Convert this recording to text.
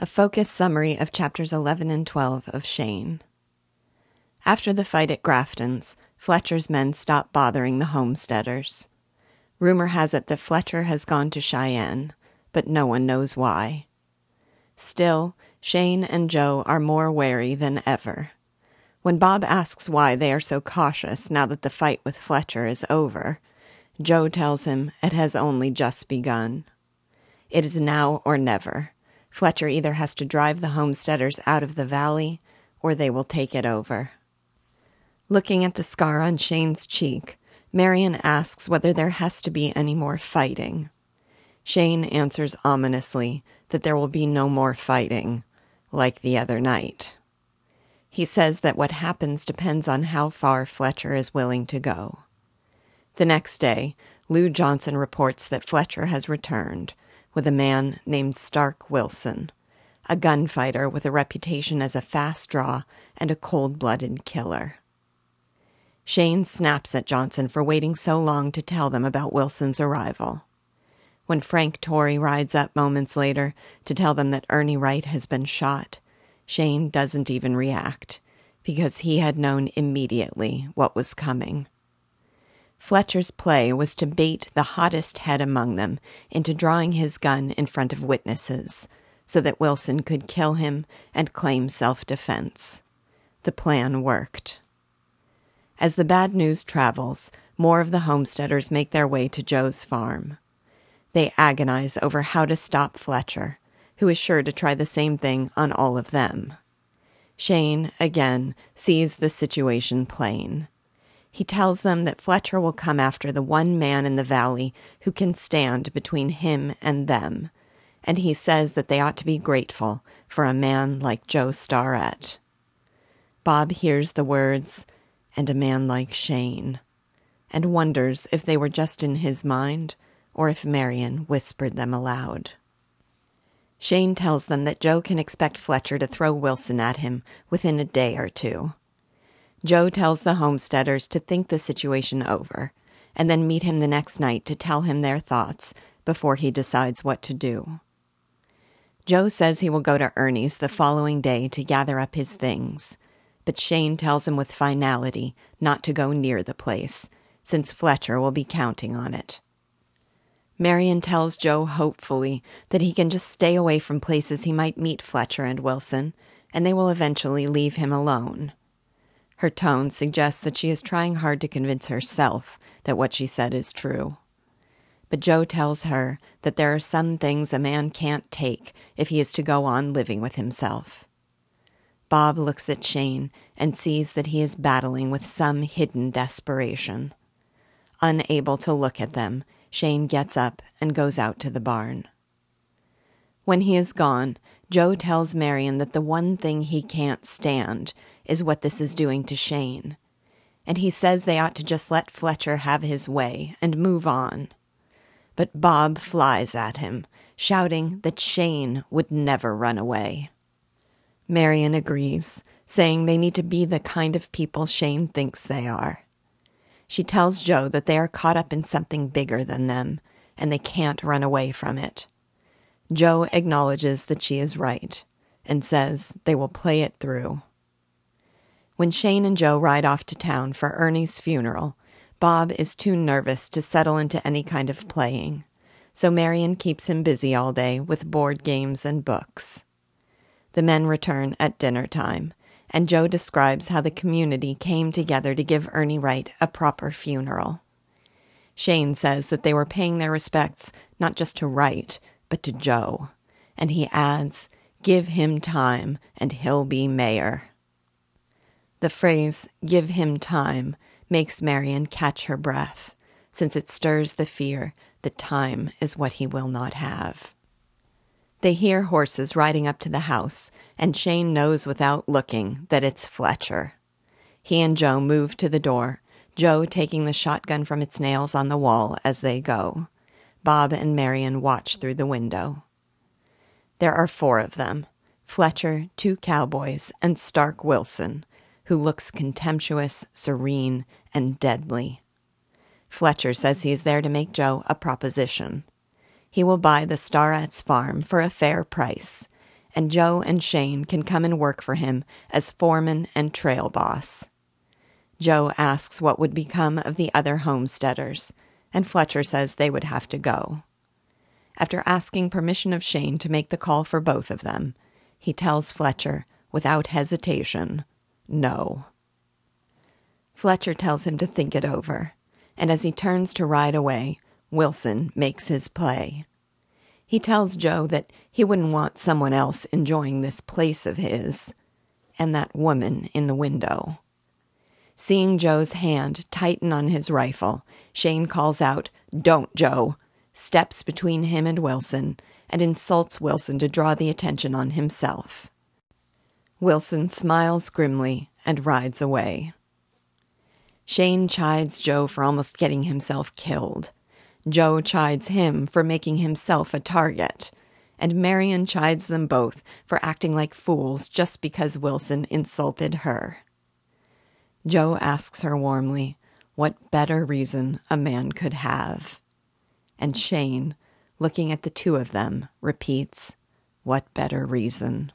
A focused summary of chapters 11 and 12 of Shane. After the fight at Grafton's, Fletcher's men stop bothering the homesteaders. Rumor has it that Fletcher has gone to Cheyenne, but no one knows why. Still, Shane and Joe are more wary than ever. When Bob asks why they are so cautious now that the fight with Fletcher is over, Joe tells him it has only just begun. It is now or never. Fletcher either has to drive the homesteaders out of the valley or they will take it over. Looking at the scar on Shane's cheek, Marion asks whether there has to be any more fighting. Shane answers ominously that there will be no more fighting, like the other night. He says that what happens depends on how far Fletcher is willing to go. The next day, Lou Johnson reports that Fletcher has returned with a man named Stark Wilson, a gunfighter with a reputation as a fast draw and a cold blooded killer. Shane snaps at Johnson for waiting so long to tell them about Wilson's arrival. When Frank Torrey rides up moments later to tell them that Ernie Wright has been shot, Shane doesn't even react because he had known immediately what was coming. Fletcher's play was to bait the hottest head among them into drawing his gun in front of witnesses so that Wilson could kill him and claim self defense. The plan worked. As the bad news travels, more of the homesteaders make their way to Joe's farm. They agonize over how to stop Fletcher, who is sure to try the same thing on all of them. Shane, again, sees the situation plain. He tells them that Fletcher will come after the one man in the valley who can stand between him and them, and he says that they ought to be grateful for a man like Joe Starrett. Bob hears the words, and a man like Shane, and wonders if they were just in his mind or if Marion whispered them aloud. Shane tells them that Joe can expect Fletcher to throw Wilson at him within a day or two. Joe tells the homesteaders to think the situation over and then meet him the next night to tell him their thoughts before he decides what to do. Joe says he will go to Ernie's the following day to gather up his things but Shane tells him with finality not to go near the place, since Fletcher will be counting on it. Marion tells Joe hopefully that he can just stay away from places he might meet Fletcher and Wilson, and they will eventually leave him alone. Her tone suggests that she is trying hard to convince herself that what she said is true. But Joe tells her that there are some things a man can't take if he is to go on living with himself. Bob looks at Shane and sees that he is battling with some hidden desperation. Unable to look at them, Shane gets up and goes out to the barn. When he is gone, Joe tells Marion that the one thing he can't stand is what this is doing to Shane, and he says they ought to just let Fletcher have his way and move on. But Bob flies at him, shouting that Shane would never run away. Marion agrees, saying they need to be the kind of people Shane thinks they are. She tells Joe that they are caught up in something bigger than them, and they can't run away from it. Joe acknowledges that she is right, and says they will play it through. When Shane and Joe ride off to town for Ernie's funeral, Bob is too nervous to settle into any kind of playing, so Marion keeps him busy all day with board games and books. The men return at dinner time, and Joe describes how the community came together to give Ernie Wright a proper funeral. Shane says that they were paying their respects not just to Wright, but to Joe, and he adds, Give him time, and he'll be mayor. The phrase, give him time, makes Marion catch her breath, since it stirs the fear that time is what he will not have. They hear horses riding up to the house, and Shane knows without looking that it's Fletcher. He and Joe move to the door, Joe taking the shotgun from its nails on the wall as they go. Bob and Marion watch through the window. There are four of them Fletcher, two cowboys, and Stark Wilson, who looks contemptuous, serene, and deadly. Fletcher says he is there to make Joe a proposition he will buy the Starrett's farm for a fair price, and Joe and Shane can come and work for him as foreman and trail boss. Joe asks what would become of the other homesteaders, and Fletcher says they would have to go. After asking permission of Shane to make the call for both of them, he tells Fletcher, without hesitation, no. Fletcher tells him to think it over, and as he turns to ride away, Wilson makes his play. He tells Joe that he wouldn't want someone else enjoying this place of his, and that woman in the window. Seeing Joe's hand tighten on his rifle, Shane calls out, Don't, Joe! steps between him and Wilson, and insults Wilson to draw the attention on himself. Wilson smiles grimly and rides away. Shane chides Joe for almost getting himself killed. Joe chides him for making himself a target. And Marion chides them both for acting like fools just because Wilson insulted her. Joe asks her warmly what better reason a man could have. And Shane, looking at the two of them, repeats, What better reason?